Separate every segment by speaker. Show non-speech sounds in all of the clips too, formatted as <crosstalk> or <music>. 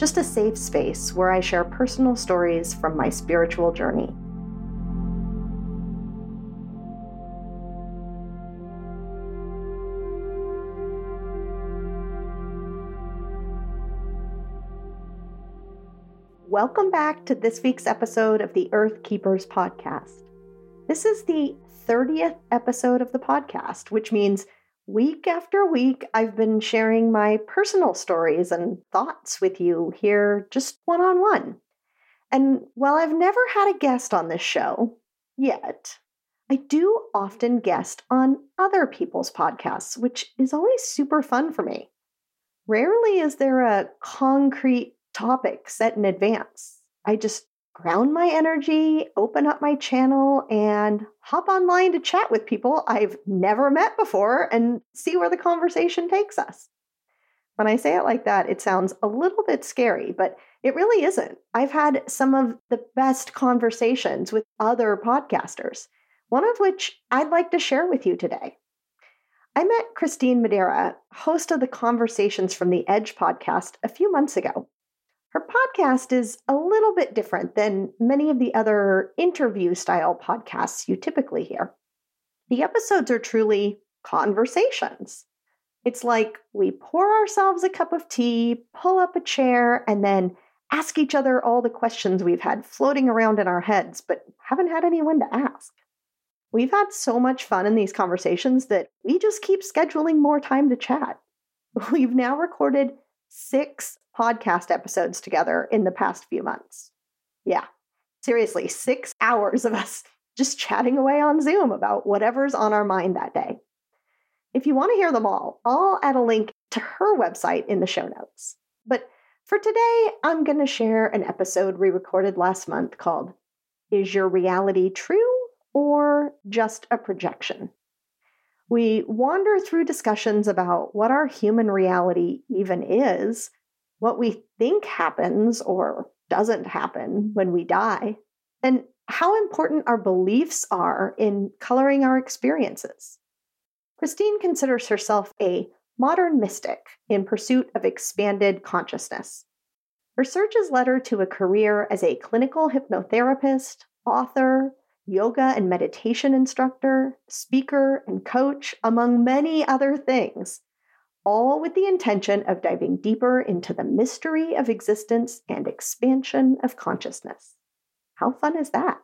Speaker 1: just a safe space where I share personal stories from my spiritual journey. Welcome back to this week's episode of the Earth Keepers podcast. This is the 30th episode of the podcast, which means week after week, I've been sharing my personal stories and thoughts with you here just one on one. And while I've never had a guest on this show yet, I do often guest on other people's podcasts, which is always super fun for me. Rarely is there a concrete topic set in advance. I just ground my energy, open up my channel, and hop online to chat with people I've never met before and see where the conversation takes us. When I say it like that, it sounds a little bit scary, but it really isn't. I've had some of the best conversations with other podcasters, one of which I'd like to share with you today. I met Kristine Madera, host of the Conversations from the Edge podcast, a few months ago. Her podcast is a little bit different than many of the other interview style podcasts you typically hear. The episodes are truly conversations. It's like we pour ourselves a cup of tea, pull up a chair, and then ask each other all the questions we've had floating around in our heads, but haven't had anyone to ask. We've had so much fun in these conversations that we just keep scheduling more time to chat. <laughs> We've now recorded six podcast episodes together in the past few months. Yeah, seriously, six hours of us <laughs> just chatting away on Zoom about whatever's on our mind that day. If you want to hear them all, I'll add a link to her website in the show notes. But for today, I'm going to share an episode we recorded last month called Is Your Reality True or Just a Projection? We wander through discussions about what our human reality even is what we think happens or doesn't happen when we die, and how important our beliefs are in coloring our experiences. Kristine considers herself a modern mystic in pursuit of expanded consciousness. Her search has led her to a career as a clinical hypnotherapist, author, yoga and meditation instructor, speaker, and coach, among many other things, all with the intention of diving deeper into the mystery of existence and expansion of consciousness. How fun is that?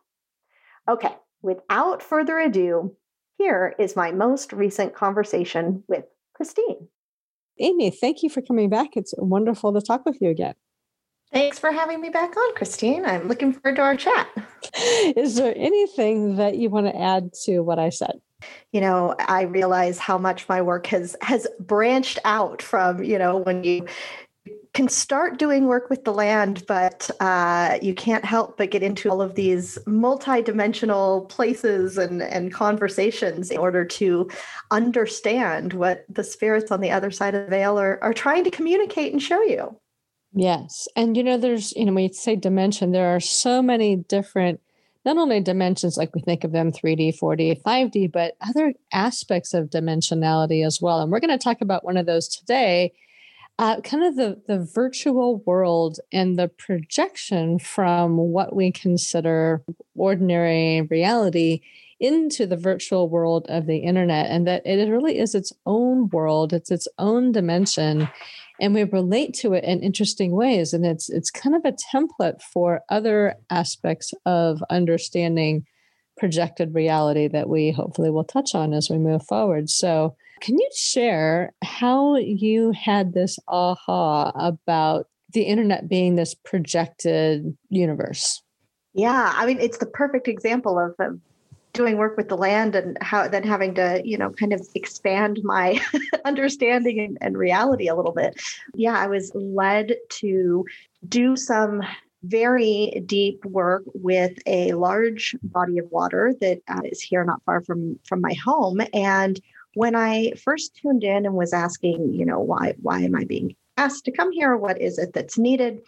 Speaker 1: Okay, without further ado, here is my most recent conversation with Kristine.
Speaker 2: Amy, thank you for coming back. It's wonderful to talk with you again.
Speaker 1: Thanks for having me back on, Kristine. I'm looking forward to our chat. <laughs>
Speaker 2: Is there anything that you want to add to what I said?
Speaker 1: You know i realize how much my work has has branched out from you know when you can start doing work with the land, but uh, you can't help but get into all of these multi-dimensional places and, and conversations in order to understand what the spirits on the other side of the veil are, are trying to communicate and show you.
Speaker 2: Yes. And you know, there's, you know, when you say dimension, there are so many different not only dimensions like we think of them 3D, 4D, 5D, but other aspects of dimensionality as well. And we're going to talk about one of those today. Uh, kind of the, the virtual world and the projection from what we consider ordinary reality into the virtual world of the internet, and that it really is its own world, it's its own dimension and we relate to it in interesting ways and it's it's kind of a template for other aspects of understanding projected reality that we hopefully will touch on as we move forward. So can you share how you had this aha about the internet being this projected universe?
Speaker 1: Yeah i mean it's the perfect example of, of doing work with the land and how then having to you know kind of expand my <laughs> understanding and, and reality a little bit. Yeah i was led to do some very deep work with a large body of water that uh, is here not far from from my home. And when i first tuned in and was asking you know why why am i being asked to come here? What is it that's needed?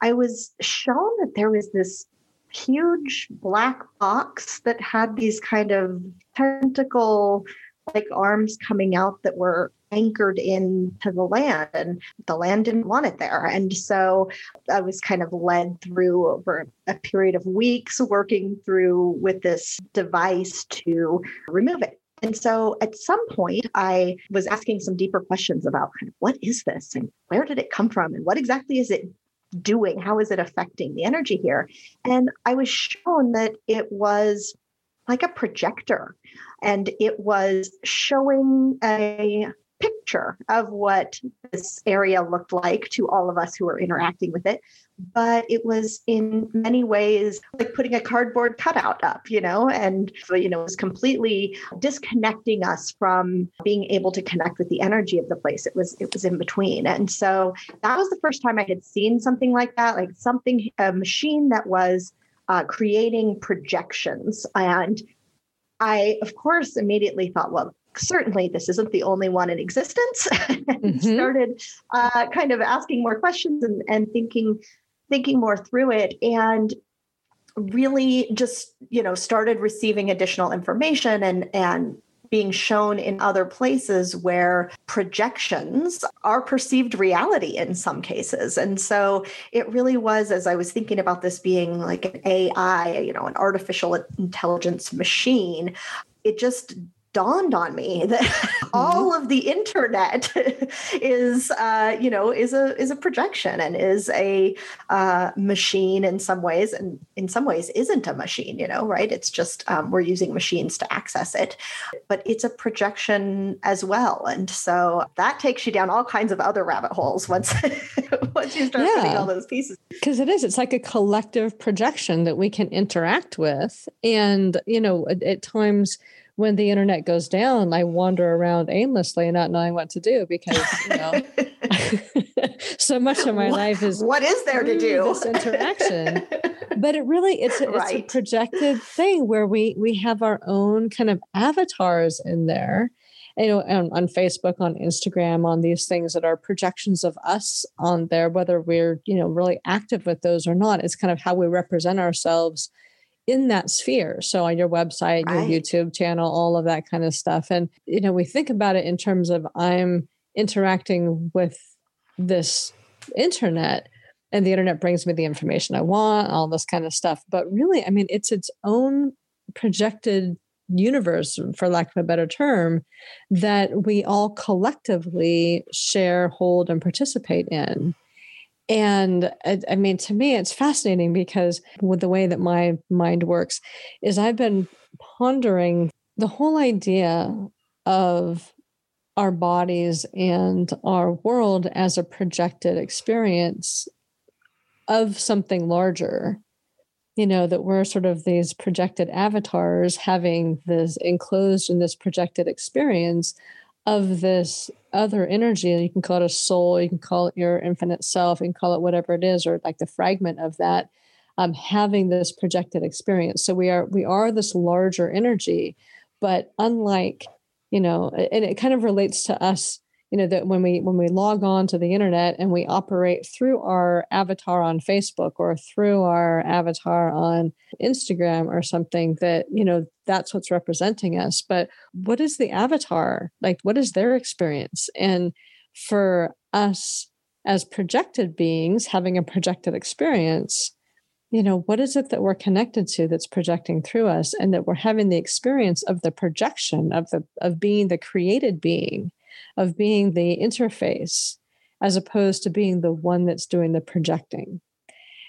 Speaker 1: I was shown that there was this huge black box that had these kind of tentacle like arms coming out that were anchored into the land. And the land didn't want it there. And so i was kind of led through over a period of weeks working through with this device to remove it. And so at some point, I was asking some deeper questions about kind of what is this and where did it come from and what exactly is it doing? How is it affecting the energy here? And I was shown that it was like a projector and it was showing a picture of what this area looked like to all of us who were interacting with it but it was in many ways like putting a cardboard cutout up you know and you know it was completely disconnecting us from being able to connect with the energy of the place. It was it was in between. And so that was the first time i had seen something like that like something a machine that was uh, creating projections. And I, of course, immediately thought, well, certainly this isn't the only one in existence. <laughs> And mm-hmm. started uh, kind of asking more questions and, and thinking thinking more through it and really just you know started receiving additional information and and being shown in other places where projections are perceived reality in some cases. And so it really was, as I was thinking about this being like an AI, you know, an artificial intelligence machine, it just dawned on me <laughs> that mm-hmm. all of the internet <laughs> is uh, you know is a is a projection and is a uh, machine in some ways and in some ways isn't a machine you know right it's just um, we're using machines to access it but it's a projection as well and so that takes you down all kinds of other rabbit holes once <laughs> once you start yeah. putting all those pieces
Speaker 2: because it is it's like a collective projection that we can interact with and you know at, at times when the internet goes down, I wander around aimlessly, not knowing what to do because you know <laughs> <laughs> so much of my
Speaker 1: what,
Speaker 2: life is
Speaker 1: what is there to do
Speaker 2: this interaction. but it really it's a, right. it's a projected thing where we we have our own kind of avatars in there you know on, on, facebook on instagram on these things that are projections of us on there whether we're you know really active with those or not it's kind of how we represent ourselves in that sphere. So on your website, right. your YouTube channel, all of that kind of stuff. And, you know, we think about it in terms of I'm interacting with this internet and the internet brings me the information I want, all this kind of stuff. But really, I mean, it's its own projected universe, for lack of a better term, that we all collectively share, hold, and participate in. And uh, I mean, to me, it's fascinating because with the way that my mind works, is I've been pondering the whole idea of our bodies and our world as a projected experience of something larger. You know, that we're sort of these projected avatars having this enclosed in this projected experience of this other energy. You can call it a soul, you can call it your infinite self, can call it whatever it is, or like the fragment of that, um, having this projected experience. So we are we are this larger energy, but unlike, you know, and it kind of relates to us you know that when we when we log on to the internet and we operate through our avatar on facebook or through our avatar on instagram or something that you know that's what's representing us. But what is the avatar? Like what is their experience? And for us as projected beings having a projected experience you know what is it that we're connected to that's projecting through us and that we're having the experience of the projection of the of being the created being of being the interface as opposed to being the one that's doing the projecting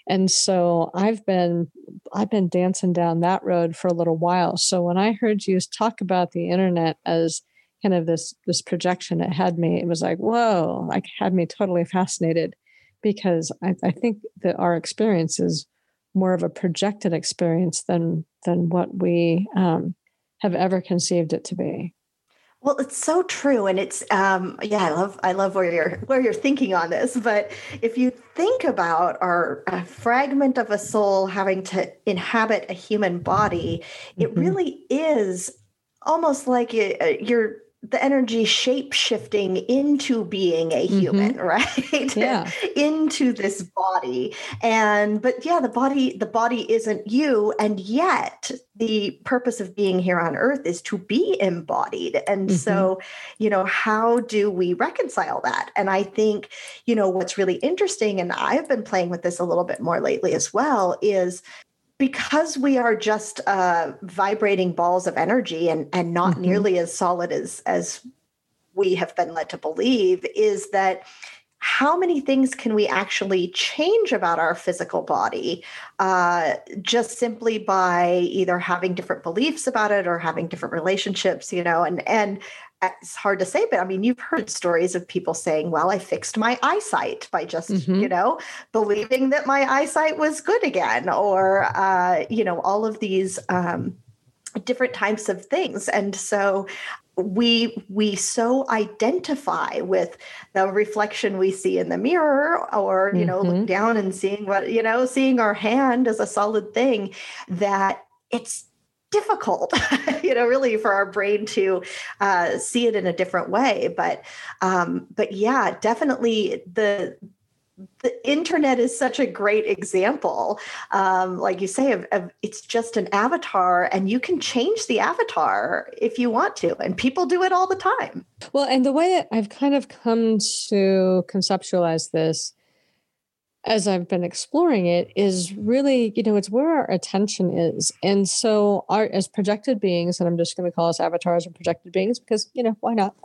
Speaker 2: and so i've been i've been dancing down that road for a little while so when i heard you talk about the internet as kind of this this projection it had me it was like whoa like had me totally fascinated because I, I think that our experience is more of a projected experience than than what we um, have ever conceived it to be.
Speaker 1: Well, it's so true, and it's um, yeah, I love I love where you're where you're thinking on this. But if you think about our a fragment of a soul having to inhabit a human body, mm-hmm. it really is almost like it, you're the energy shape shifting into being a human mm-hmm. <laughs> right?
Speaker 2: Yeah.
Speaker 1: Into this body. And but yeah the body the body isn't you. And yet the purpose of being here on earth is to be embodied. And mm-hmm. so you know how do we reconcile that? And i think you know what's really interesting and i've been playing with this a little bit more lately as well is because we are just uh, vibrating balls of energy and and not mm-hmm. nearly as solid as as we have been led to believe is that how many things can we actually change about our physical body uh, just simply by either having different beliefs about it or having different relationships you know and and it's hard to say, but I mean, you've heard stories of people saying, well, I fixed my eyesight by just, mm-hmm. you know, believing that my eyesight was good again, or, uh, you know, all of these um, different types of things. And so we we so identify with the reflection we see in the mirror or you know mm-hmm. look down and seeing what you know seeing our hand as a solid thing that it's difficult, <laughs> you know, really for our brain to uh, see it in a different way. But um, but yeah, definitely the the internet is such a great example um, like you say of, of, it's just an avatar and you can change the avatar if you want to and people do it all the time
Speaker 2: well and the way i've kind of come to conceptualize this as I've been exploring it is really, you know, it's where our attention is. And so our as projected beings, and I'm just going to call us avatars or projected beings because, you know, why not?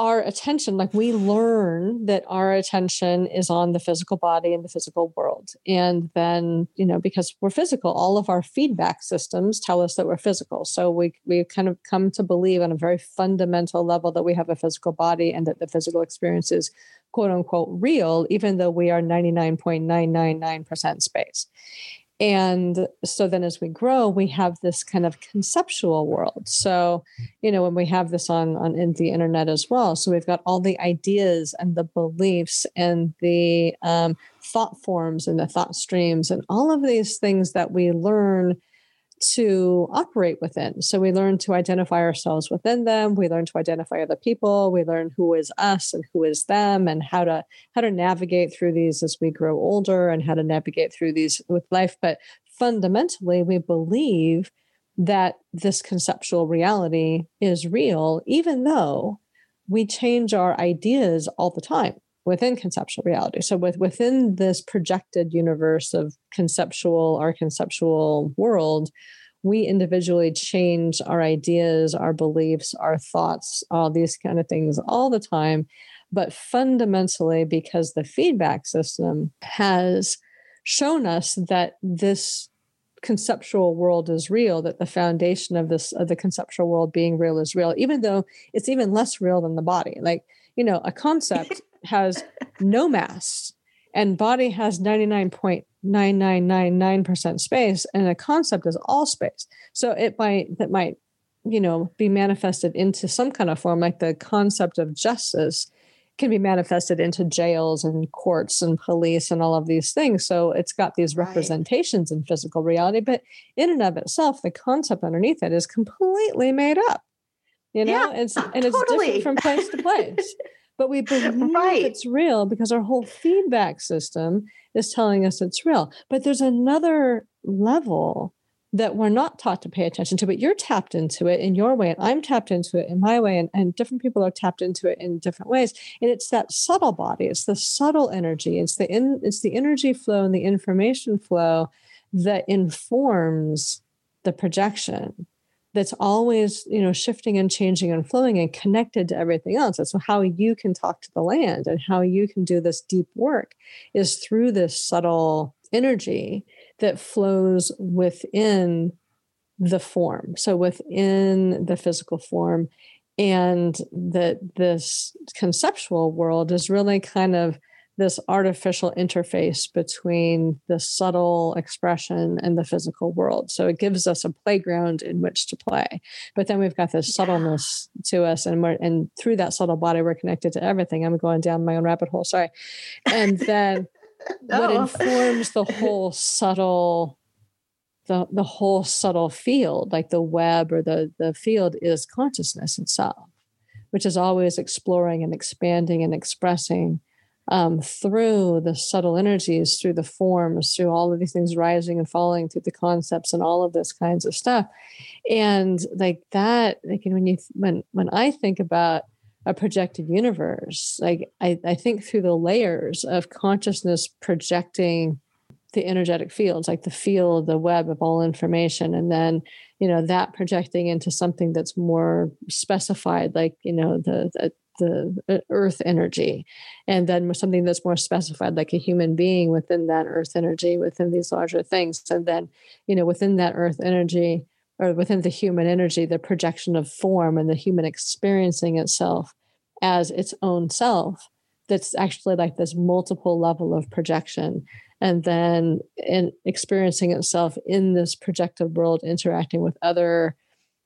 Speaker 2: Our attention, like we learn that our attention is on the physical body and the physical world. And then, you know, because we're physical, all of our feedback systems tell us that we're physical. So we we kind of come to believe on a very fundamental level that we have a physical body and that the physical experience is quote unquote real, even though we are 99.999% space. And so then as we grow, we have this kind of conceptual world. So, you know, when we have this on, on in the internet as well. So we've got all the ideas and the beliefs and the um, thought forms and the thought streams and all of these things that we learn to operate within. So we learn to identify ourselves within them. We learn to identify other people. We learn who is us and who is them, and how to how to navigate through these as we grow older, and how to navigate through these with life. But fundamentally, we believe that this conceptual reality is real, even though we change our ideas all the time within conceptual reality. So with within this projected universe of conceptual, our conceptual world, we individually change our ideas, our beliefs, our thoughts, all these kind of things all the time. But fundamentally, because the feedback system has shown us that this conceptual world is real that the foundation of this of the conceptual world being real is real even though it's even less real than the body like you know a concept <laughs> has no mass and body has 99.9999% space and a concept is all space. So it might that might you know be manifested into some kind of form like the concept of justice can be manifested into jails and courts and police and all of these things. So it's got these right. representations in physical reality but in and of itself the concept underneath it is completely made up. You know
Speaker 1: yeah,
Speaker 2: it's and totally. it's different from place to place <laughs> but we believe right. it's real because our whole feedback system is telling us it's real. But there's another level that we're not taught to pay attention to, but you're tapped into it in your way, and I'm tapped into it in my way, and, and different people are tapped into it in different ways. And it's that subtle body, it's the subtle energy, it's the in, it's the energy flow and the information flow that informs the projection that's always you know shifting and changing and flowing and connected to everything else. And so how you can talk to the land and how you can do this deep work is through this subtle energy that flows within the form. So within the physical form and that this conceptual world is really kind of this artificial interface between the subtle expression and the physical world. So it gives us a playground in which to play. But then we've got this subtleness to us, and we're and through that subtle body, we're connected to everything. I'm going down my own rabbit hole. Sorry. And then <laughs> no. what informs the whole subtle the, the whole subtle field, like the web or the, the field, is consciousness itself, which is always exploring and expanding and expressing um, through the subtle energies, through the forms, through all of these things rising and falling, through the concepts and all of this kinds of stuff. And like that, like when you when when I think about a projected universe, like I, I think through the layers of consciousness projecting the energetic fields, like the field, the web of all information, and then you know that projecting into something that's more specified, like you know the, the the uh, earth energy. And then something that's more specified like a human being within that earth energy within these larger things. And then you know within that earth energy or within the human energy the projection of form and the human experiencing itself as its own self that's actually like this multiple level of projection. And then in experiencing itself in this projected world interacting with other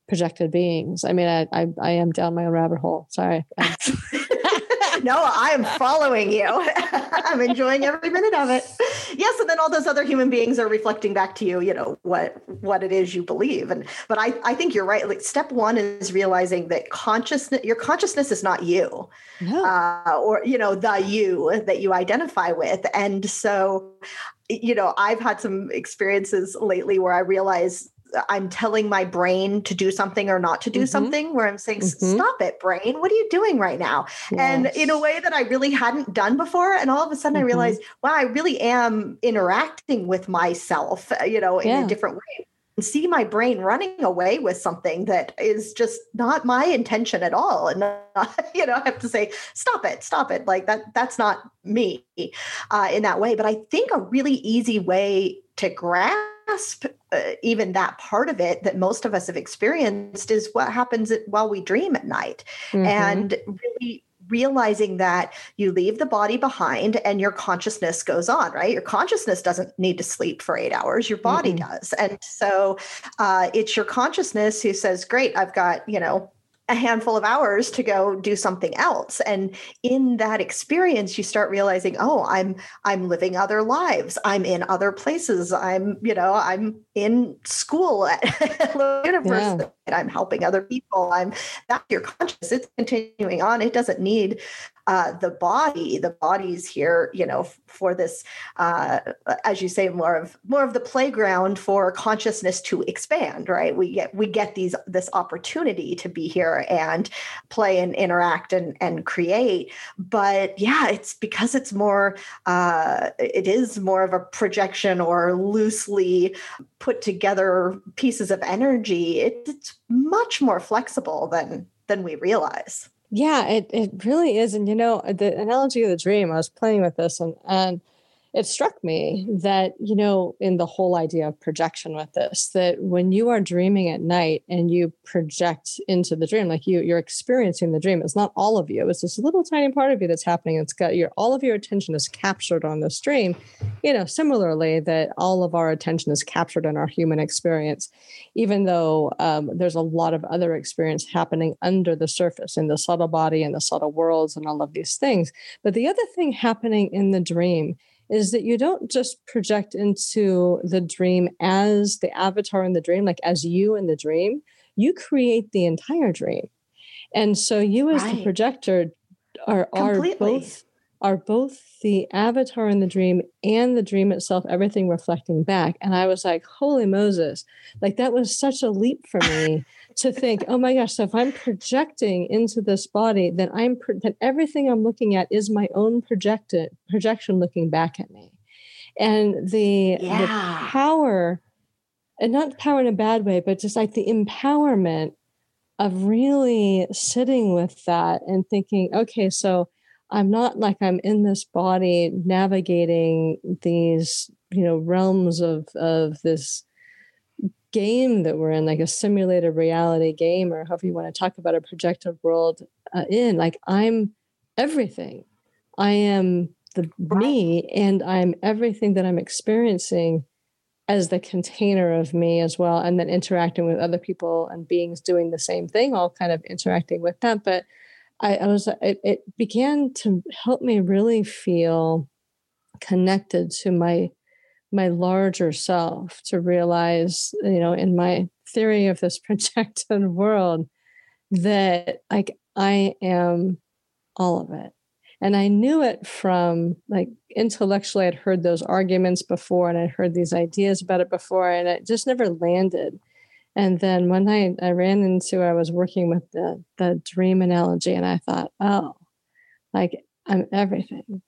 Speaker 2: projected beings. I mean, I I, I am down my own rabbit hole. Sorry. <laughs>
Speaker 1: no, I'm following you. <laughs> I'm enjoying every minute of it. Yes, and then all those other human beings are reflecting back to you, you know, what what it is you believe. And but I I think you're right. Like step one is realizing that consciousness, your consciousness is not you, no. uh, or you know, the you that you identify with. And so, you know, I've had some experiences lately where I realize I'm telling my brain to do something or not to do mm-hmm. something, where I'm saying, mm-hmm. stop it, brain. What are you doing right now? Yes. And in a way that I really hadn't done before. And all of a sudden mm-hmm. I realized, wow, I really am interacting with myself, uh, you know, in yeah. a different way. And see my brain running away with something that is just not my intention at all. And not, <laughs> you know, I have to say, stop it, stop it. Like that, that's not me uh, in that way. But I think a really easy way to grasp grasp uh, even that part of it that most of us have experienced is what happens while we dream at night mm-hmm. and really realizing that you leave the body behind and your consciousness goes on right your consciousness doesn't need to sleep for eight hours your body mm-hmm. does and so uh, it's your consciousness who says great i've got you know a handful of hours to go do something else. And in that experience you start realizing oh i'm i'm living other lives. I'm in other places. I'm you know i'm in school at <laughs> university. Yeah. i'm helping other people. I'm that your conscious it's continuing on. It doesn't need uh, the body. The body's here you know for this uh, as you say more of more of the playground for consciousness to expand right? We get we get these this opportunity to be here and play and interact and and create. But yeah it's because it's more uh, it is more of a projection or loosely put together pieces of energy it, it's much more flexible than than we realize
Speaker 2: yeah, it, it really is. And you know, the analogy of the dream, I was playing with this and and it struck me that you know in the whole idea of projection with this that when you are dreaming at night and you project into the dream like you you're experiencing the dream it's not all of you it's this little tiny part of you that's happening it's got your all of your attention is captured on this dream you know similarly that all of our attention is captured in our human experience even though um, there's a lot of other experience happening under the surface in the subtle body and the subtle worlds and all of these things. But the other thing happening in the dream is that you don't just project into the dream as the avatar in the dream, like as you in the dream, you create the entire dream. And so you as right. the projector are, are both are both the avatar in the dream and the dream itself, everything reflecting back. And I was like, holy Moses, like that was such a leap for me <laughs> to think, oh my gosh, so if I'm projecting into this body, then I'm pro- that everything I'm looking at is my own projected projection looking back at me. And the, yeah. the power, and not power in a bad way, but just like the empowerment of really sitting with that and thinking, okay, so I'm not like I'm in this body navigating these, you know, realms of of this game that we're in, like a simulated reality game, or however you want to talk about a projected world uh, in. Like I'm everything. I am the me and I'm everything that I'm experiencing as the container of me as well and then interacting with other people and beings doing the same thing all kind of interacting with them but i, I was it, it began to help me really feel connected to my my larger self to realize you know in my theory of this <laughs> projected world that like i am all of it and I knew it from like intellectually, I'd heard those arguments before and I'd heard these ideas about it before, and it just never landed. And then one night I ran into, I was working with the, the dream analogy, and I thought, oh, like I'm everything.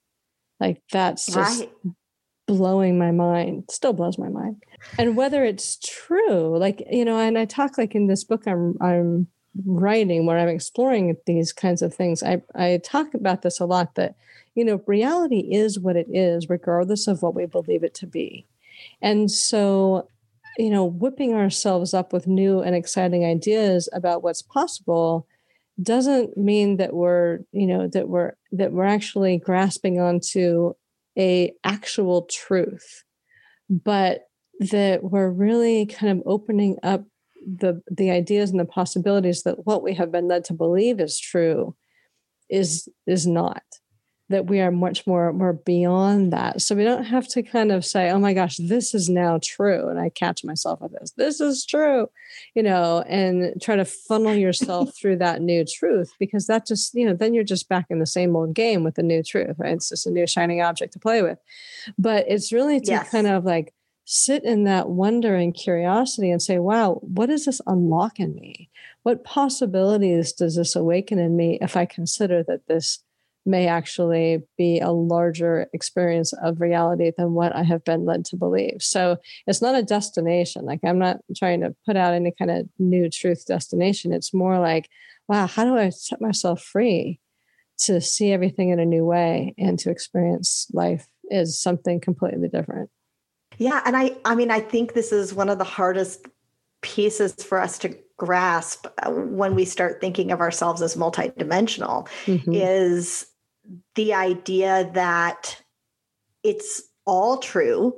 Speaker 2: Like that's just right. Blowing my mind, still blows my mind. And whether it's true, like, you know, and I talk like in this book I'm I'm writing where I'm exploring these kinds of things, I, I talk about this a lot that, you know, reality is what it is, regardless of what we believe it to be. And so, you know, whipping ourselves up with new and exciting ideas about what's possible doesn't mean that we're, you know, that we're that we're actually grasping onto a actual truth, but that we're really kind of opening up the the ideas and the possibilities that what we have been led to believe is true is is not that we are much more more beyond that so we don't have to kind of say oh my gosh this is now true and i catch myself with this this is true you know and try to funnel yourself <laughs> through that new truth because that just you know then you're just back in the same old game with the new truth right it's just a new shining object to play with but it's really to yes. kind of like sit in that wonder and curiosity and say, wow, what does this unlock in me? What possibilities does this awaken in me if I consider that this may actually be a larger experience of reality than what I have been led to believe? So it's not a destination. Like I'm not trying to put out any kind of new truth destination. It's more like, wow, how do I set myself free to see everything in a new way and to experience life is something completely different?
Speaker 1: Yeah. And I, I mean, I think this is one of the hardest pieces for us to grasp uh, when we start thinking of ourselves as multidimensional mm-hmm. is the idea that it's all true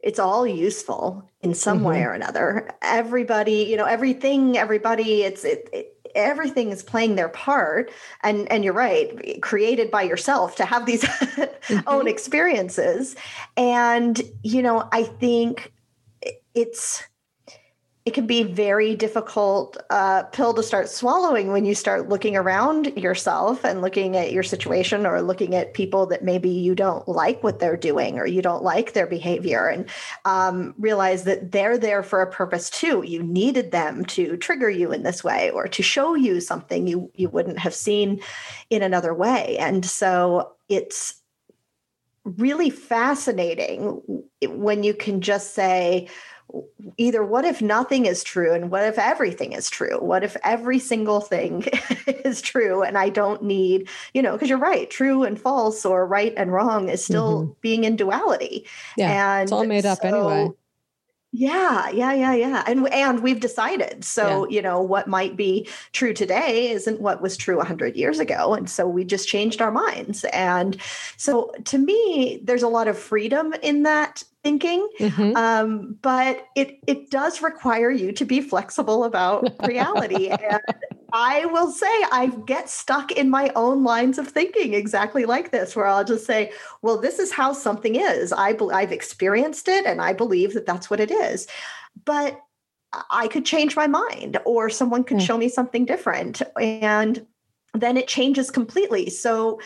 Speaker 1: it's all useful in some mm-hmm. way or another everybody you know everything everybody it's it, it everything is playing their part and and you're right created by yourself to have these <laughs> mm-hmm. own experiences and you know i think it's it can be very difficult uh, pill to start swallowing when you start looking around yourself and looking at your situation or looking at people that maybe you don't like what they're doing or you don't like their behavior. And um, realize that they're there for a purpose too. You needed them to trigger you in this way or to show you something you you wouldn't have seen in another way. And so it's really fascinating when you can just say either what if nothing is true and what if everything is true? What if every single thing <laughs> is true and i don't need you know because you're right true and false or right and wrong is still mm-hmm. being in duality.
Speaker 2: Yeah and it's all made up so, anyway
Speaker 1: yeah, yeah, yeah, yeah. And and we've decided. So, yeah. you know, what might be true today isn't what was true 100 years ago, and so we just changed our minds. And so to me, there's a lot of freedom in that thinking mm-hmm. um, but it it does require you to be flexible about <laughs> reality and i will say i get stuck in my own lines of thinking exactly like this where i'll just say well this is how something is. I be- i've experienced it and i believe that that's what it is. But i could change my mind or someone could mm. show me something different and then it changes completely. So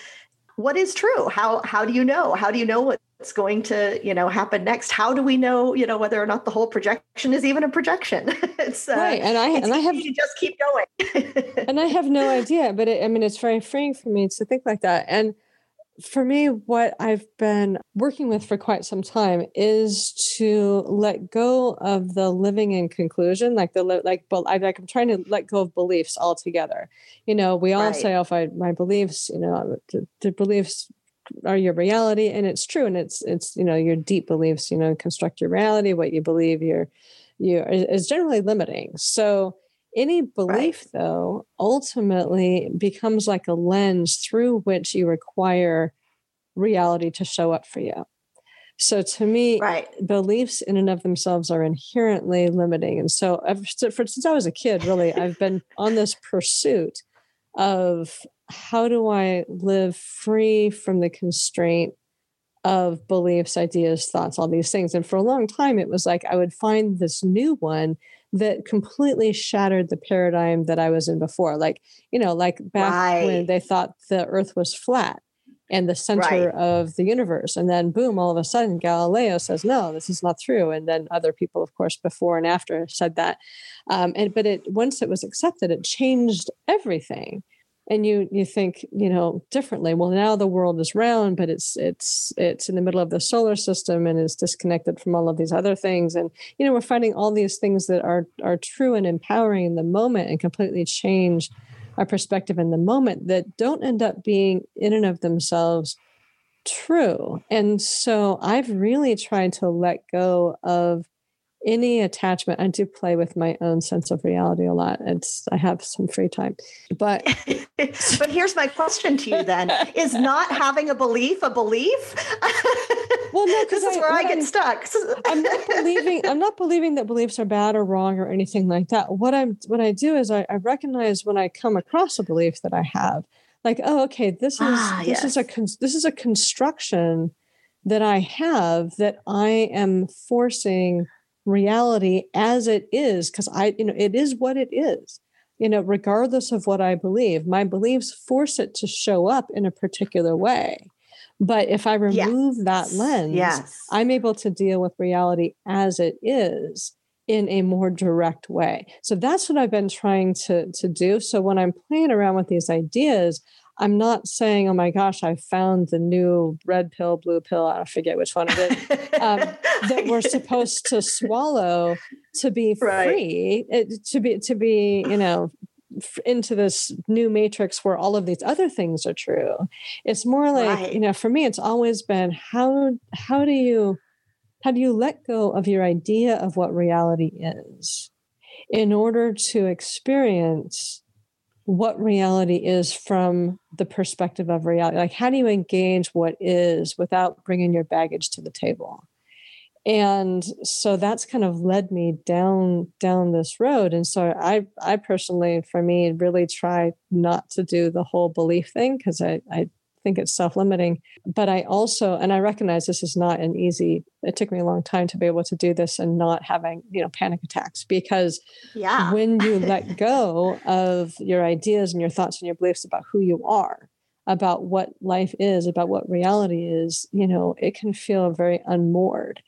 Speaker 1: what is true? How how do you know? How do you know what what's going to you know happen next. How do we know you know whether or not the whole projection is even a projection? <laughs>
Speaker 2: It's uh, right and i and i have
Speaker 1: to just keep going. <laughs>
Speaker 2: And i have no idea but it, i mean it's very freeing for me to think like that. And for me what i've been working with for quite some time is to let go of the living in conclusion like the like but I, like i'm trying to let go of beliefs altogether. You know we all right. say oh if I, my beliefs you know the, the beliefs are your reality and it's true and it's it's you know your deep beliefs you know construct your reality what you believe you're you is generally limiting so any belief right. though ultimately becomes like a lens through which you require reality to show up for you. So to me,
Speaker 1: right.
Speaker 2: beliefs in and of themselves are inherently limiting. And so ever, for, since I was a kid, really, I've been on this pursuit of how do I live free from the constraint of beliefs, ideas, thoughts, all these things. And for a long time, it was like I would find this new one that completely shattered the paradigm that I was in before. Like, you know, like back right. when they thought the earth was flat and the center right. of the universe. And then, boom, all of a sudden, Galileo says, no, this is not true. And then other people, of course, before and after said that. Um, and but it once it was accepted, it changed everything and you you think you know differently. Well now the world is round but it's it's it's in the middle of the solar system and is disconnected from all of these other things. And you know we're finding all these things that are are true and empowering in the moment and completely change our perspective in the moment that don't end up being in and of themselves true. And so i've really tried to let go of any attachment. I do play with my own sense of reality a lot. It's I have some free time. But <laughs>
Speaker 1: but here's my question to you then. Is not having a belief a belief? <laughs>
Speaker 2: well, no,
Speaker 1: this is I, where I get I'm, stuck. <laughs>
Speaker 2: I'm not believing I'm not believing that beliefs are bad or wrong or anything like that. What I'm what I do is I, I recognize when I come across a belief that I have, like, oh, okay, this is ah, this yes. is a this is a construction that I have that I am forcing reality as it is because i you know it is what it is you know regardless of what i believe my beliefs force it to show up in a particular way but if i remove yes. that lens
Speaker 1: yes.
Speaker 2: i'm able to deal with reality as it is in a more direct way so that's what i've been trying to to do so when i'm playing around with these ideas I'm not saying, oh my gosh, I found the new red pill, blue pill, I forget which one it is, um, <laughs> that we're supposed to swallow to be free, it, to be, to be, you know, into this new matrix where all of these other things are true. It's more like, right. you know, for me, it's always been how, how do you, how do you let go of your idea of what reality is in order to experience what reality is from the perspective of reality. Like how do you engage what is without bringing your baggage to the table? And so that's kind of led me down down this road. And so i i personally for me really try not to do the whole belief thing because i i think it's self-limiting. But i also and i recognize this is not an easy it took me a long time to be able to do this and not having you know panic attacks because
Speaker 1: yeah.
Speaker 2: when you <laughs> let go of your ideas and your thoughts and your beliefs about who you are about what life is about what reality is you know it can feel very unmoored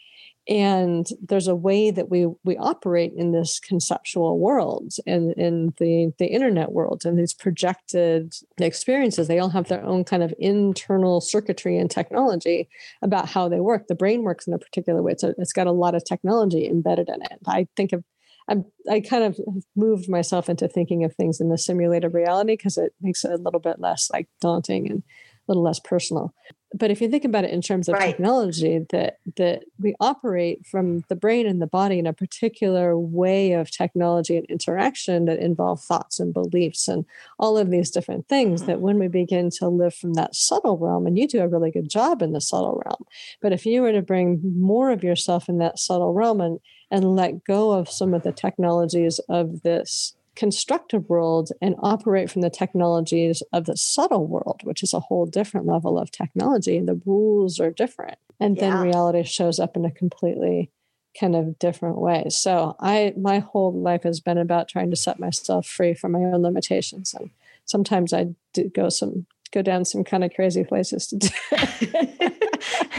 Speaker 2: and there's a way that we we operate in this conceptual world and in the the internet world and these projected experiences. They all have their own kind of internal circuitry and technology about how they work. The brain works in a particular way. It's, a, it's got a lot of technology embedded in it. I think of I'm, I kind of moved myself into thinking of things in the simulated reality because it makes it a little bit less like daunting and a little less personal but if you think about it in terms of right. technology that that we operate from the brain and the body in a particular way of technology and interaction that involve thoughts and beliefs and all of these different things that mm-hmm. when we begin to live from that subtle realm and you do a really good job in the subtle realm but if you were to bring more of yourself in that subtle realm and and let go of some of the technologies of this constructive world and operate from the technologies of the subtle world, which is a whole different level of technology. And the rules are different. And yeah. then reality shows up in a completely kind of different way. So I my whole life has been about trying to set myself free from my own limitations. And sometimes I do go some go down some kind of crazy places to do <laughs>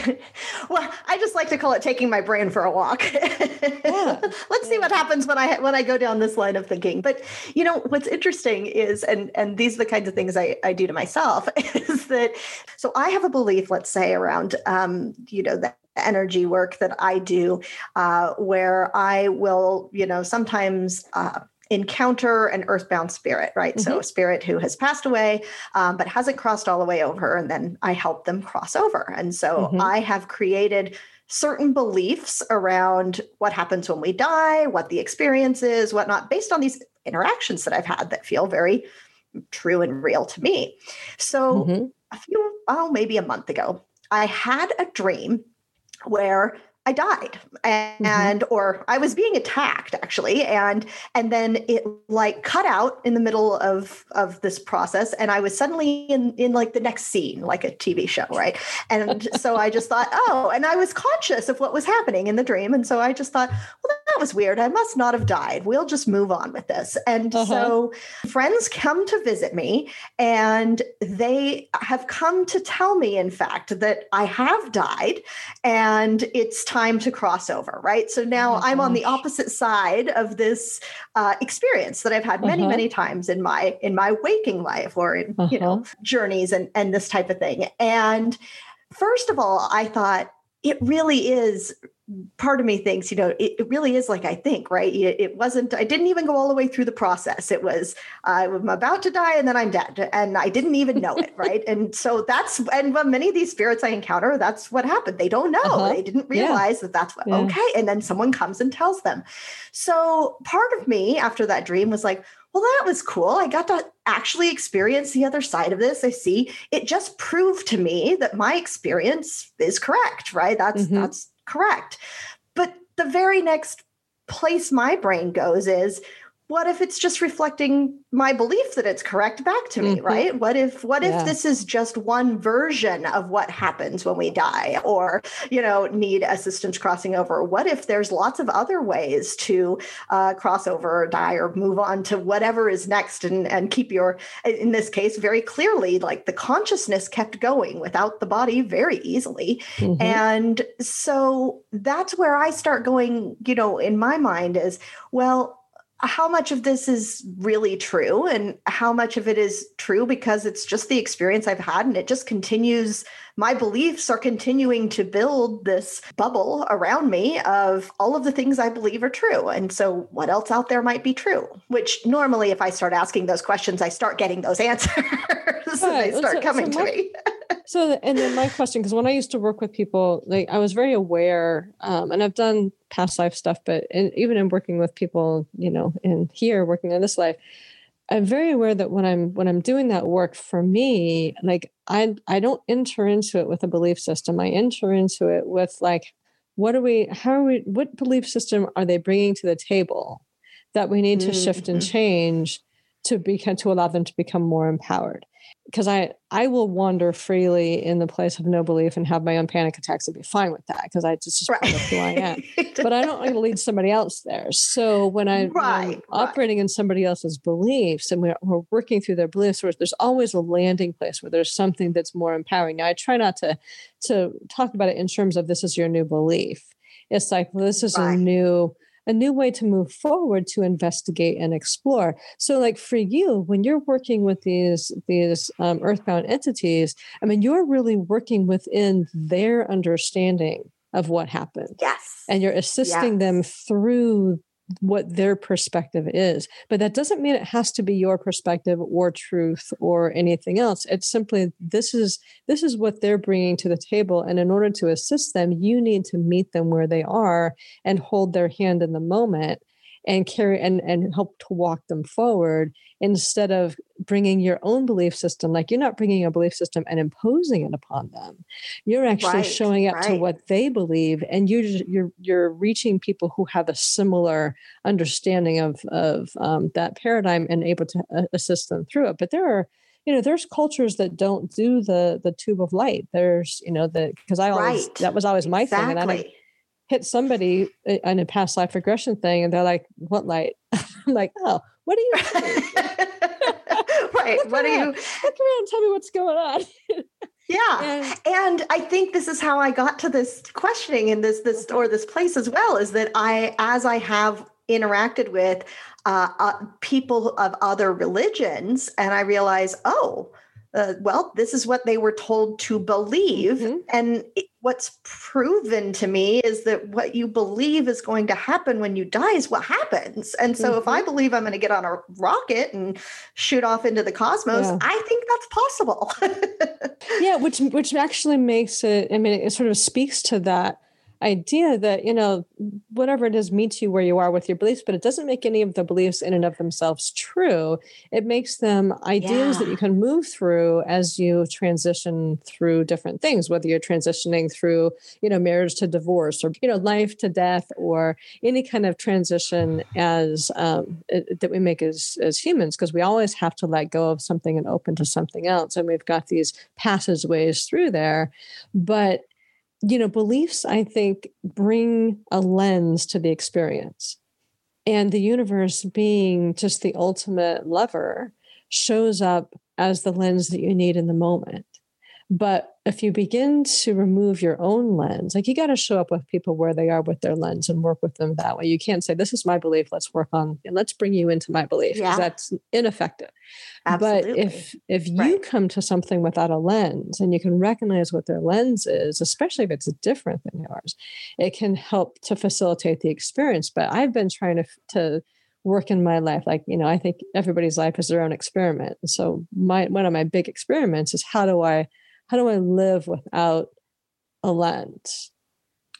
Speaker 2: <laughs>
Speaker 1: well, I just like to call it taking my brain for a walk. <laughs> yeah. Let's see what happens when I when I go down this line of thinking. But you know, what's interesting is, and and these are the kinds of things I, I do to myself, <laughs> is that so I have a belief, let's say, around um, you know, the energy work that I do, uh, where I will, you know, sometimes uh, encounter an earthbound spirit, right? Mm-hmm. So a spirit who has passed away, um, but hasn't crossed all the way over. And then I help them cross over. And so mm-hmm. I have created certain beliefs around what happens when we die, what the experience is, whatnot, based on these interactions that I've had that feel very true and real to me. So mm-hmm. a few, oh, maybe a month ago, I had a dream where I died mm-hmm. and mm-hmm. or I was being attacked actually and and then it like cut out in the middle of of this process and I was suddenly in in like the next scene like a TV show right and so I just thought oh and I was conscious of what was happening in the dream and so I just thought well that was weird I must not have died we'll just move on with this and uh-huh. so friends come to visit me and they have come to tell me in fact that I have died and it's time to cross over, right? So now oh I'm on the opposite side of this uh, experience that I've had many, uh-huh. many times in my in my waking life or in uh-huh. you know uh-huh. journeys and and this type of thing. And first of all, I thought it really is part of me thinks, you know, it, it, really is like I think, right? It, it, wasn't, I didn't even go all the way through the process. It was, I'm about to die and then I'm dead. And I didn't even know it, right? <laughs> And so that's, and when many of these spirits I encounter, that's what happened. They don't know. Uh-huh. They didn't realize yeah. that that's what, yeah. okay. And then someone comes and tells them. So part of me after that dream was like, well, that was cool. I got to actually experience the other side of this. I see it just proved to me that my experience is correct, right? That's, mm-hmm. that's, correct. But the very next place my brain goes is what if it's just reflecting my belief that it's correct back to me mm-hmm. right what if what yeah. if this is just one version of what happens when we die or you know need assistance crossing over what if there's lots of other ways to uh, cross over or die or move on to whatever is next and and keep your in this case very clearly like the consciousness kept going without the body very easily mm-hmm. and so that's where i start going you know in my mind is well how much of this is really true and how much of it is true because it's just the experience I've had and it just continues my beliefs are continuing to build this bubble around me of all of the things I believe are true. And so what else out there might be true? Which normally if I start asking those questions I start getting those <laughs> answers right. they start so, coming so my, to me
Speaker 2: so and then my question because when i used to work with people like i was very aware um, and i've done past life stuff but in, even in working with people you know in here working in this life i'm very aware that when i'm when i'm doing that work for me like i i don't enter into it with a belief system i enter into it with like what are we how are we what belief system are they bringing to the table that we need to mm-hmm. shift and mm-hmm. change to become to allow them to become more empowered because I I will wander freely in the place of no belief and have my own panic attacks and be fine with that because I just, just right. who I am. <laughs> but I don't want to lead somebody else there. So when, I, right, am operating in somebody else's beliefs and we're, we're working through their beliefs, there's always a landing place where there's something that's more empowering. Now I try not to to talk about it in terms of this is your new belief. It's like this is a new a new way to move forward to investigate and explore. So like for you when you're working with these these um, earthbound entities i mean you're really working within their understanding of what happened.
Speaker 1: Yes.
Speaker 2: And you're assisting yes. them through what their perspective is. But that doesn't mean it has to be your perspective or truth or anything else. It's simply this is this is what they're bringing to the table and in order to assist them, you need to meet them where they are and hold their hand in the moment and carry and and help to walk them forward instead of bringing your own belief system like you're not bringing a belief system and imposing it upon them you're actually right, showing up right. to what they believe and you you're you're reaching people who have a similar understanding of of um, that paradigm and able to uh, assist them through it but there are you know there's cultures that don't do the the tube of light there's you know the because i always right. that was always my exactly. thing and i hit somebody in a past life regression thing and they're like, what light? <laughs> I'm like, oh, what are you <laughs>
Speaker 1: right. <laughs> what are you
Speaker 2: look around tell me what's going on?
Speaker 1: yeah. And, and I think this is how I got to this questioning in this this or this place as well, is that I as I have interacted with uh, uh, people of other religions and I realize, oh, uh, well, this is what they were told to believe. Mm-hmm. And what's proven to me is that what you believe is going to happen when you die is what happens. And so mm-hmm. if I mm-hmm. believe I'm going to get on a rocket and shoot off into the cosmos, yeah. I think that's possible. <laughs>
Speaker 2: yeah, which which actually makes it I mean it sort of speaks to that idea that, you know, whatever it is meets you where you are with your beliefs, but it doesn't make any of the beliefs in and of themselves true. It makes them ideas yeah. that you can move through as you transition through different things, whether you're transitioning through, you know, marriage to divorce or, you know, life to death or any kind of transition as um, it, that we make as, as humans, because we always have to let go of something and open to something else. And we've got these passageways through there. But you know, beliefs, I think, bring a lens to the experience. And the universe being just the ultimate lover shows up as the lens that you need in the moment. But if you begin to remove your own lens, like you got to show up with people where they are with their lens and work with them that way. You can't say, This is my belief, let's work on and let's bring you into my belief because yeah. that's ineffective. Absolutely. But if if you right. come to something without a lens and you can recognize what their lens is, especially if it's different than yours, it can help to facilitate the experience. But I've been trying to to work in my life like you know i think everybody's life is their own experiment so my one of my big experiments is how do i how do I live without a lens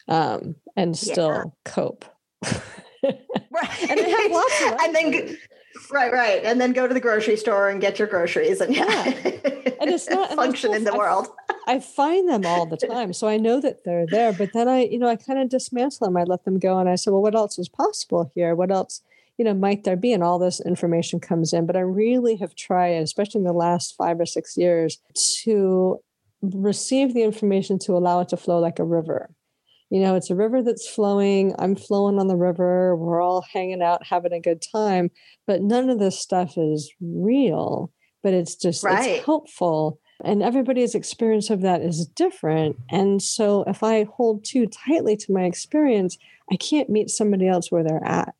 Speaker 2: um, and still yeah. cope?
Speaker 1: right. <laughs> and I have lots of <laughs> and then right, right, and then go to the grocery store and get your groceries and yeah, <laughs> and it's not function in the
Speaker 2: I,
Speaker 1: world.
Speaker 2: I find them all the time, so I know that they're there. But then I, you know, I kind of dismantle them. I let them go, and I say, well, what else is possible here? What else? you know, might there be? And all this information comes in. But I really have tried, especially in the last five or six years, to receive the information to allow it to flow like a river. You know, it's a river that's flowing. I'm flowing on the river. We're all hanging out, having a good time. But none of this stuff is real, but it's just right. it's helpful. And everybody's experience of that is different. And so if I hold too tightly to my experience, I can't meet somebody else where they're at,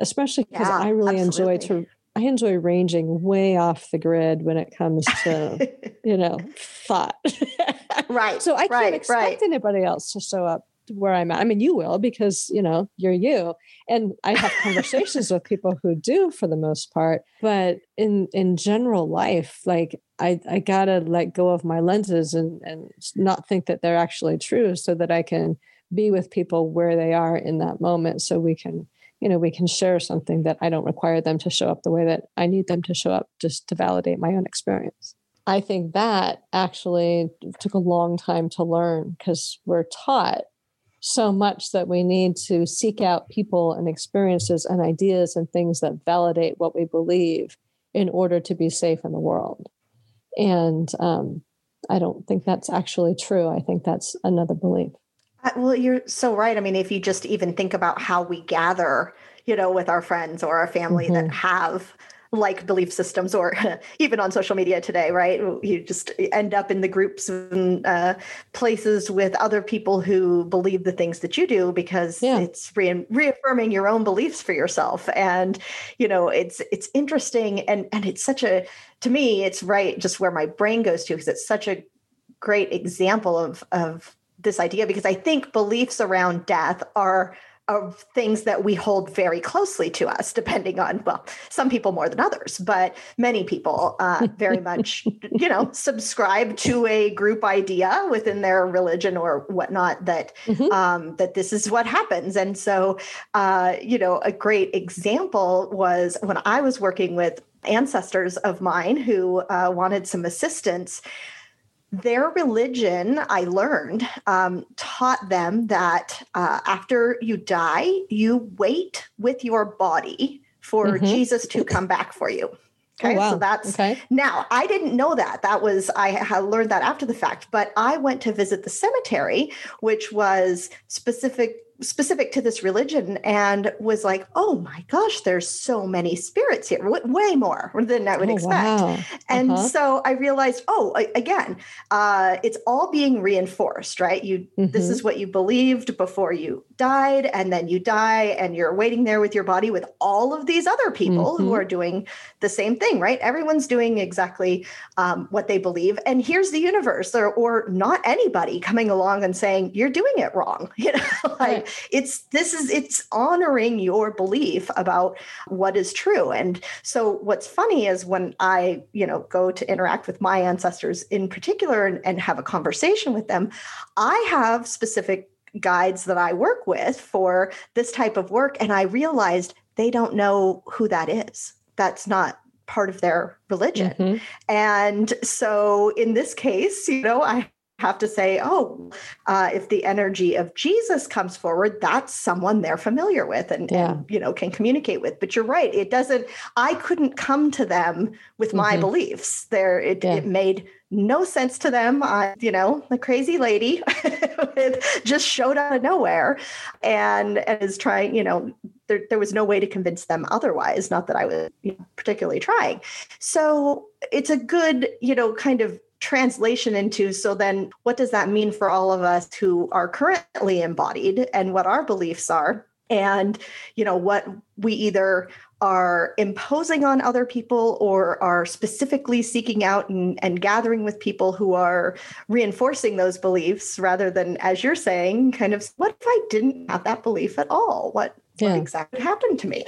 Speaker 2: especially because yeah, I really absolutely. enjoy to I enjoy ranging way off the grid when it comes to, <laughs> you know, thought. <laughs>
Speaker 1: right.
Speaker 2: So I can't
Speaker 1: right,
Speaker 2: expect
Speaker 1: right.
Speaker 2: anybody else to show up where I'm at. I mean, you will because, you know, you're you. And I have conversations <laughs> with people who do for the most part. But in in general life, like I, I gotta let go of my lenses and, and not think that they're actually true so that I can be with people where they are in that moment so we can you know we can share something that i don't require them to show up the way that i need them to show up just to validate my own experience. I think that actually took a long time to learn because we're taught so much that we need to seek out people and experiences and ideas and things that validate what we believe in order to be safe in the world. And um, i don't think that's actually true. I think that's another belief
Speaker 1: well, you're so right. I mean, if you just even think about how we gather, you know, with our friends or our family mm-hmm. that have like belief systems or <laughs> even on social media today right you just end up in the groups and uh, places with other people who believe the things that you do because yeah. it's re- reaffirming your own beliefs for yourself and you know it's it's interesting and and it's such a to me it's right just where my brain goes to because it's such a great example of of this idea because I think beliefs around death are of things that we hold very closely to us, depending on, well, some people more than others, but many people uh, <laughs> very much, you know, subscribe to a group idea within their religion or whatnot that mm-hmm. um, that this is what happens. And so, uh, you know, a great example was when I was working with ancestors of mine who uh, wanted some assistance their religion, I learned, um, taught them that uh, after you die, you wait with your body for mm-hmm. Jesus to come back for you. Oh, okay, oh, wow. so that's okay. now I didn't know that. That was I had learned that after the fact, but I went to visit the cemetery, which was specific specific to this religion and was like, oh my gosh, there's so many spirits here, way more than I would oh, expect. Wow. And uh-huh. so I realized, oh, again, uh, it's all being reinforced, right? You, mm-hmm. this is what you believed before you died, and then you die, and you're waiting there with your body with all of these other people mm-hmm. who are doing the same thing, right? Everyone's doing exactly um, what they believe, and here's the universe, or, or not anybody coming along and saying you're doing it wrong, <laughs> you know, like it's this is it's honoring your belief about what is true and so what's funny is when i you know go to interact with my ancestors in particular and, and have a conversation with them i have specific guides that I work with for this type of work. And I realized they don't know who that is. That's not part of their religion. Mm-hmm. And so in this case, you know, I have to say, oh, uh, if the energy of Jesus comes forward, that's someone they're familiar with and, yeah. and, you know can communicate with. But you're right; it doesn't. I couldn't come to them with my mm-hmm. beliefs. There, it, yeah. it made no sense to them. I, you know, the crazy lady <laughs> just showed out of nowhere, and, and is trying. You know, there, there was no way to convince them otherwise. Not that I was you know, particularly trying. So it's a good, you know, kind of translation into so then what does that mean for all of us who are currently embodied and what our beliefs are? And you know what we either are imposing on other people or are specifically seeking out and, and gathering with people who are reinforcing those beliefs rather than as you're saying kind of what if i didn't have that belief at all? What yeah. what exactly happened to me.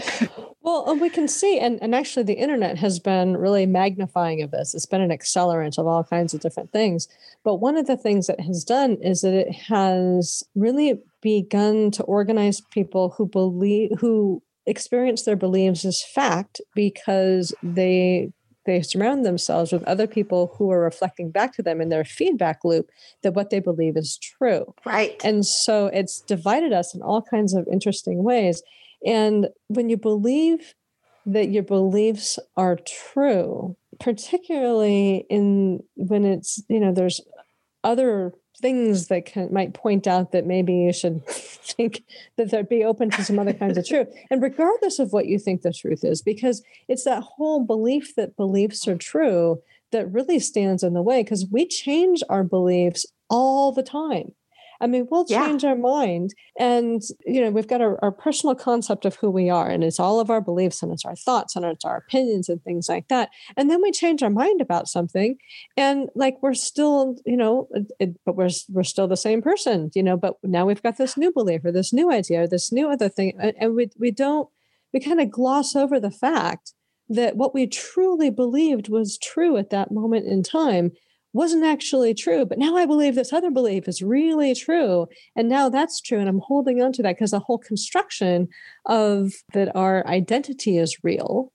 Speaker 2: well, and we can see, and, and actually, the internet has been really magnifying of this. It's been an accelerant of all kinds of different things. But one of the things it has done is that it has really begun to organize people who believe, who experience their beliefs as fact because they they surround themselves with other people who are reflecting back to them in their feedback loop that what they believe is true.
Speaker 1: Right.
Speaker 2: And so it's divided us in all kinds of interesting ways. And when you believe that your beliefs are true, particularly in when it's, you know, there's other things that can might point out that maybe you should <laughs> think that they'd be open to some other kinds of truth. <laughs> And regardless of what you think the truth is because it's that whole belief that beliefs are true that really stands in the way because we change our beliefs all the time I mean, we'll change yeah. our mind. And, you know, we've got our, our, personal concept of who we are, and it's all of our beliefs and it's our thoughts and it's our opinions and things like that. And then we change our mind about something, and like we're still, you know, it, but we're, we're still the same person, you know, but now we've got this new belief or this new idea or this new other thing. And, and we, we don't, we kind of gloss over the fact that what we truly believed was true at that moment in time wasn't actually true. But now I believe this other belief is really true. And now that's true. And I'm holding on to that because the whole construction of that our identity is real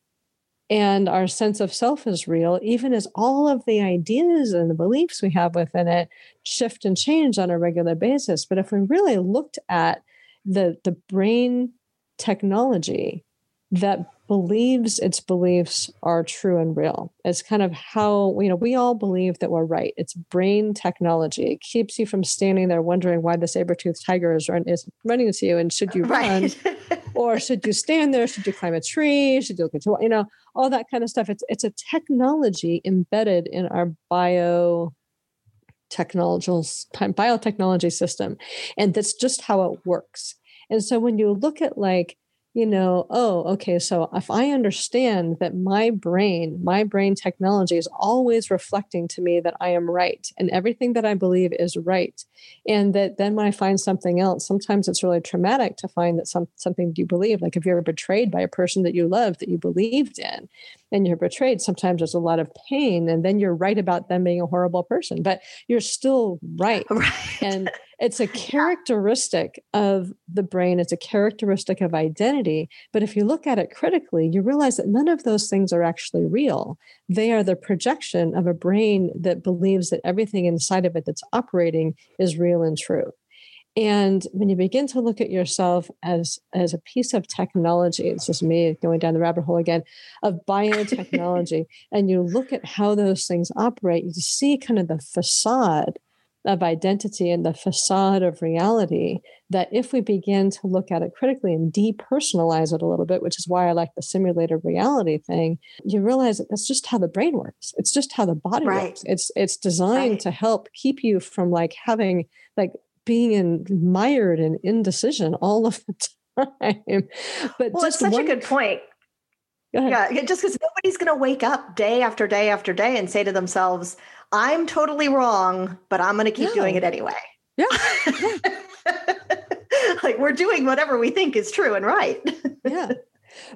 Speaker 2: and our sense of self is real, even as all of the ideas and the beliefs we have within it shift and change on a regular basis. But if we really looked at the, the brain technology that believes its beliefs are true and real. It's kind of how, you know, we all believe that we're right. It's brain technology. It keeps you from standing there wondering why the saber-toothed tiger is, run, is running to you and should you run <laughs> or should you stand there? Should you climb a tree? Should you look into, you know, all that kind of stuff. It's, it's a technology embedded in our bio technological biotechnology system. And that's just how it works. And so when you look at like you know, oh, okay, so if I understand that my brain, my brain technology is always reflecting to me that I am right and everything that I believe is right, and that then when I find something else, sometimes it's really traumatic to find that some something you believe, like if you're betrayed by a person that you love that you believed in, and you're betrayed, sometimes there's a lot of pain, and then you're right about them being a horrible person, but you're still right. <laughs> right. And it's a characteristic of the brain, it's a characteristic of identity. But if you look at it critically, you realize that none of those things are actually real. They are the projection of a brain that believes that everything inside of it that's operating is real and true. And when you begin to look at yourself as, as a piece of technology, it's just me going down the rabbit hole again, of <laughs> biotechnology, and you look at how those things operate, you see kind of the facade of identity and the facade of reality that if we begin to look at it critically and depersonalize it a little bit, which is why I like the simulated reality thing, you realize that that's just how the brain works. It's just how the body right. works. It's it's designed right. to help keep you from like having like being in, mired in indecision all of the <laughs> time.
Speaker 1: But well, it's such one, a good point. Yeah, just because nobody's going to wake up day after day after day and say to themselves, "I'm totally wrong, but I'm going to keep doing it anyway."
Speaker 2: Yeah. yeah. <laughs>
Speaker 1: like we're doing whatever we think is true and right.
Speaker 2: yeah.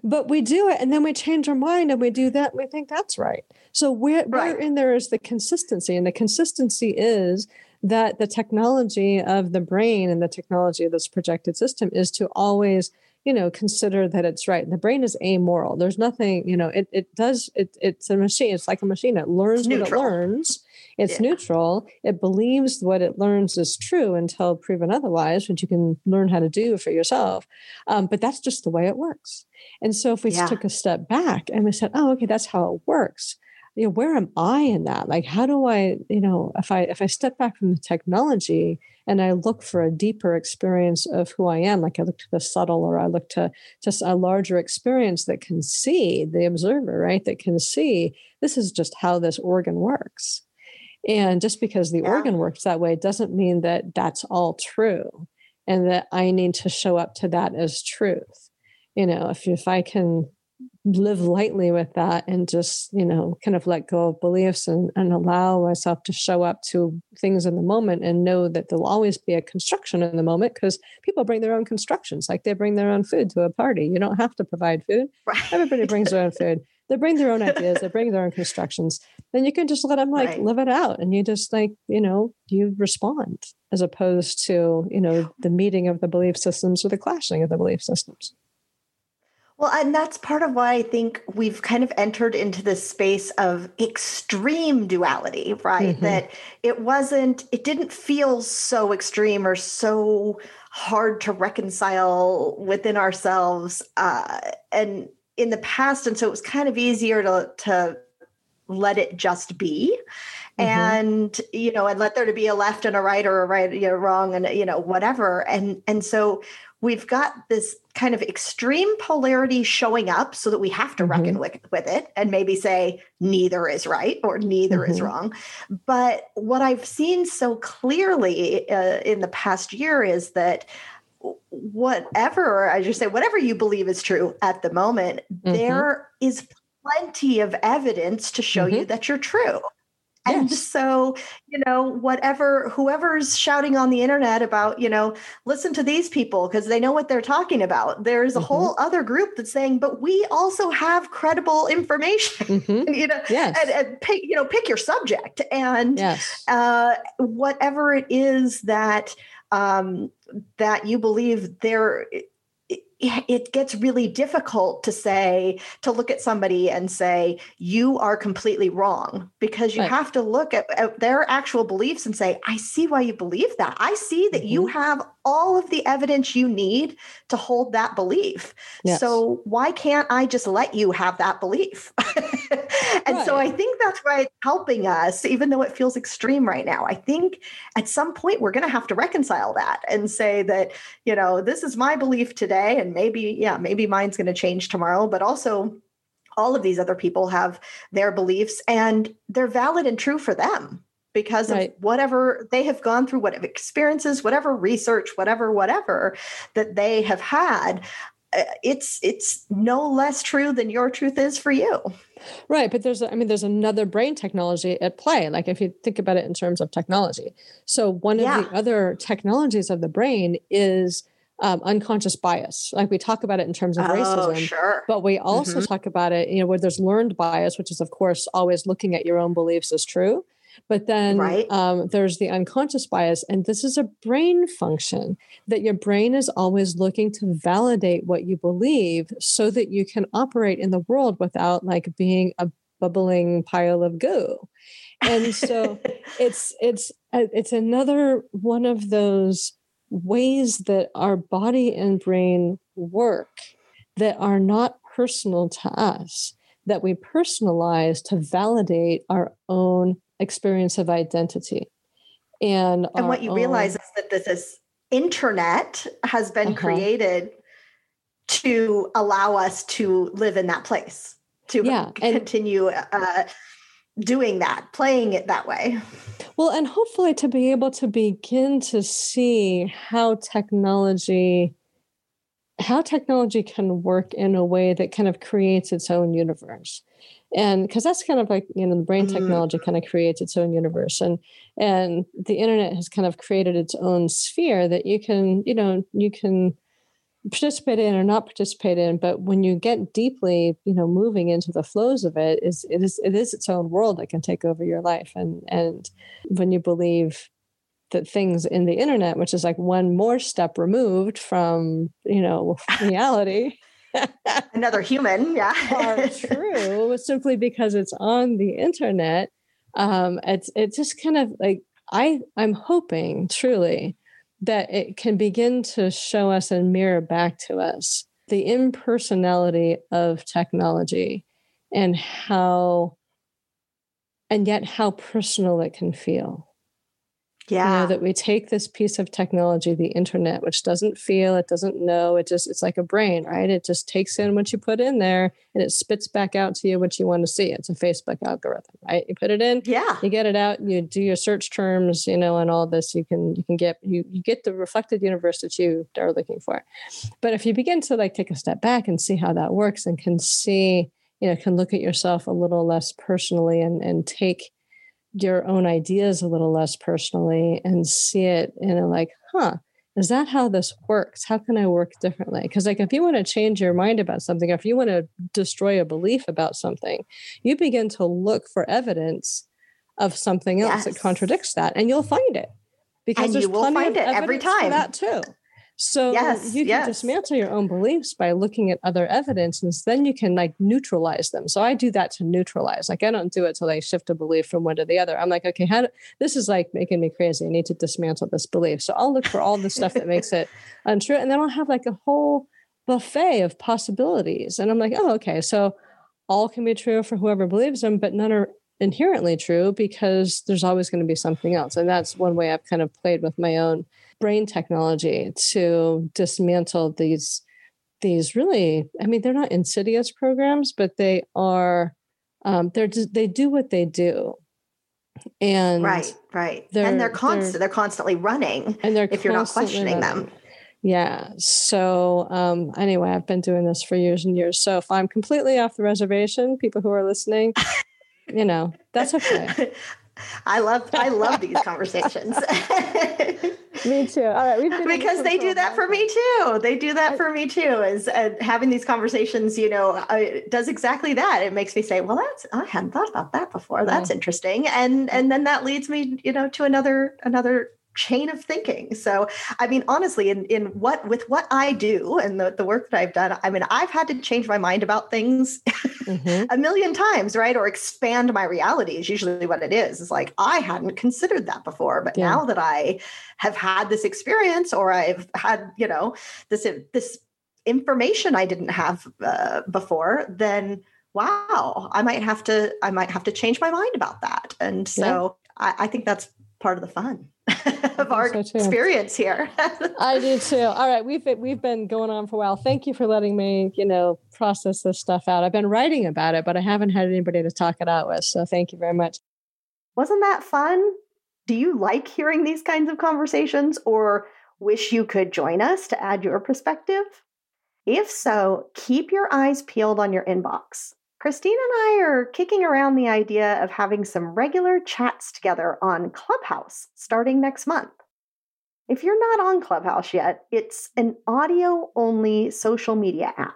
Speaker 2: But we do it and then we change our mind and we do that and we think that's right. So where, right. where in there is the consistency? And the consistency is that the technology of the brain and the technology of this projected system is to always you know consider that it's right. The brain is amoral. There's nothing you know it, it does it, it's a machine it's like a machine. It learns what it learns. It's yeah. neutral. It believes what it learns is true until proven otherwise which you can learn how to do for yourself. Um, but that's just the way it works. And so if we yeah. took a step back and we said oh okay that's how it works. You know where am i in that? Like how do i you know if i if i step back from the technology and i look for a deeper experience of who i am. Like i look to the subtle or i look to just a larger experience that can see the observer right that can see this is just how this organ works. And just because the yeah. organ works that way doesn't mean that that's all true and that i need to show up to that as truth. You know if if i can live lightly with that and just you know kind of let go of beliefs and, and allow myself to show up to things in the moment and know that there'll always be a construction in the moment because people bring their own constructions like they bring their own food to a party. You don't have to provide food. Right. everybody brings their own food. <laughs> They bring their own ideas. They bring their own constructions. Then you can just let them like right. live it out and you just like you know you respond as opposed to you know the meeting of the belief systems or the clashing of the belief systems
Speaker 1: well, and that's part of why I think we've kind of entered into this space of extreme duality, right? Mm-hmm. That it wasn't, it didn't feel so extreme or so hard to reconcile within ourselves. Uh, and in the past, and so it was kind of easier to, to let it just be. Mm-hmm. and you know and let there to be a left and a right or a right you know wrong and you know whatever and and so we've got this kind of extreme polarity showing up so that we have to mm-hmm. reckon with, with it and maybe say neither is right or neither mm-hmm. is wrong. But what I've seen so clearly uh, in the past year is that whatever, as you say, whatever you believe is true at the moment, mm-hmm. there is plenty of evidence to show you mm-hmm. that you're true. And yes. so, you know, whatever, whoever's shouting on the internet about, you know, listen to these people because they know what they're talking about. There's a mm-hmm. whole other group that's saying, but we also have credible information, mm-hmm. <laughs> you know, yes. and, and, pick, you know, pick your subject and yes. uh, whatever it is that, um, that you believe there it gets really difficult to say to look at somebody and say you are completely wrong because you right. have to look at, at, their actual beliefs and say i see why you believe that i see that mm-hmm. you have all of the evidence you need to hold that belief yes. so why can't i just let you have that belief <laughs> and right. so i think that's why it's helping us even though it feels extreme right now i think at some point we're going to have to reconcile that and say that you know this is my belief today and maybe yeah maybe mine's going to change tomorrow but also all of these other people have their beliefs and they're valid and true for them because right. of whatever they have gone through whatever experiences whatever research whatever whatever that they have had. Uh, it's it's no less true than your truth is for you.
Speaker 2: Right but there's i mean there's another brain technology at play like if you think about it in terms of technology. So one of the other technologies of the brain is um, unconscious bias. Like we talk about it in terms of oh, racism,
Speaker 1: sure.
Speaker 2: but we also mm-hmm. talk about it, you know, where there's learned bias, which is of course always looking at your own beliefs as true. But then right. um, there's the unconscious bias, and this is a brain function that your brain is always looking to validate what you believe, so that you can operate in the world without like being a bubbling pile of goo. And so <laughs> it's it's uh, it's another one of those ways that our body and brain work that are not personal to us, that we personalize to validate our own experience of identity. And,
Speaker 1: and what you own... realize is that this is internet has been uh-huh. created to allow us to live in that place, to yeah, continue uh, doing that, playing it that way.
Speaker 2: Well, and hopefully to be able to begin to see how technology how technology can work in a way that kind of creates its own universe and because that's kind of like you know the brain mm-hmm. technology kind of creates its own universe and and the internet has kind of created its own sphere that you can you know you can participate in or not participate in but when you get deeply you know moving into the flows of it is it is it is its own world that can take over your life and and when you believe that things in the internet, which is like one more step removed from, you know, <laughs> reality. <laughs>
Speaker 1: Another human, yeah.
Speaker 2: are <laughs> true simply because it's on the internet. Um, it's it's just kind of like I I'm hoping truly that it can begin to show us and mirror back to us the impersonality of technology and how and yet how personal it can feel
Speaker 1: yeah.
Speaker 2: You know, that we take this piece of technology, the internet, which doesn't feel, it doesn't know, it just, it's like a brain, right? It just takes in what you put in there and it spits back out to you what you want to see. It's a Facebook algorithm, right? You put it in,
Speaker 1: yeah,
Speaker 2: you get it out, you do your search terms, you know, and all this, you can, you can get, you, you get the reflected universe that you are looking for. But if you begin to like take a step back and see how that works and can see, you know, can look at yourself a little less personally and, and take, your own ideas a little less personally and see it in a like, huh, is that how this works? How can I work differently? Because, like, if you want to change your mind about something, if you want to destroy a belief about something, you begin to look for evidence of something else yes. that contradicts that, and you'll find it
Speaker 1: because and you will find it every time.
Speaker 2: that too. So yes, you can yes. dismantle your own beliefs by looking at other evidence, and then you can like neutralize them. So I do that to neutralize. Like I don't do it till I shift a belief from one to the other. I'm like, okay, how do, this is like making me crazy. I need to dismantle this belief. So I'll look for all the stuff that makes it <laughs> untrue, and then I'll have like a whole buffet of possibilities. And I'm like, oh, okay, so all can be true for whoever believes them, but none are inherently true because there's always going to be something else. And that's one way I've kind of played with my own brain technology to dismantle these these really i mean they're not insidious programs but they are um, they're they do what they do and
Speaker 1: right right they're, and they're constant they're, they're, constantly running
Speaker 2: and they're
Speaker 1: if you're not questioning running. them
Speaker 2: yeah so um, anyway i've been doing this for years and years so if i'm completely off the reservation people who are listening you know that's okay <laughs>
Speaker 1: I love I love these conversations. <laughs>
Speaker 2: me too. All right,
Speaker 1: because they do that for me too. They do that for me too. Is uh, having these conversations, you know, uh, does exactly that. It makes me say, "Well, that's I hadn't thought about that before. That's yeah. interesting," and and then that leads me, you know, to another another chain of thinking. So, I mean, honestly, in, in what with what I do and the, the work that I've done, I mean, I've had to change my mind about things mm-hmm. <laughs> a million times, right? Or expand my reality is usually what it is. It's like I hadn't considered that before, but yeah. now that I have had this experience, or I've had, you know, this this information I didn't have uh, before, then wow, I might have to I might have to change my mind about that. And so yeah. I, I think that's part of the fun <laughs> of our so experience here. <laughs>
Speaker 2: I do too. All right, we've been, we've been going on for a while. Thank you for letting me, you know, process this stuff out. I've been writing about it, but I haven't had anybody to talk it out with. So thank you very much.
Speaker 1: Wasn't that fun? Do you like hearing these kinds of conversations or wish you could join us to add your perspective? If so, keep your eyes peeled on your inbox. Kristine and I are kicking around the idea of having some regular chats together on Clubhouse starting next month. If you're not on Clubhouse yet, it's an audio only social media app.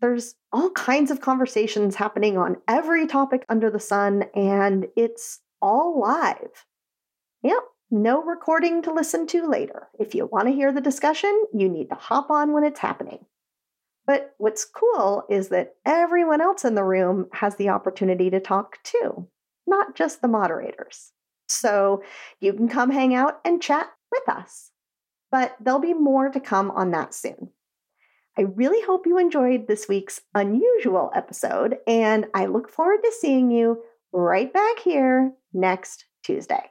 Speaker 1: There's all kinds of conversations happening on every topic under the sun, and it's all live. Yep, no recording to listen to later. If you want to hear the discussion, you need to hop on when it's happening. But what's cool is that everyone else in the room has the opportunity to talk too, not just the moderators. So you can come hang out and chat with us. But there'll be more to come on that soon. I really hope you enjoyed this week's unusual episode, and I look forward to seeing you right back here next Tuesday.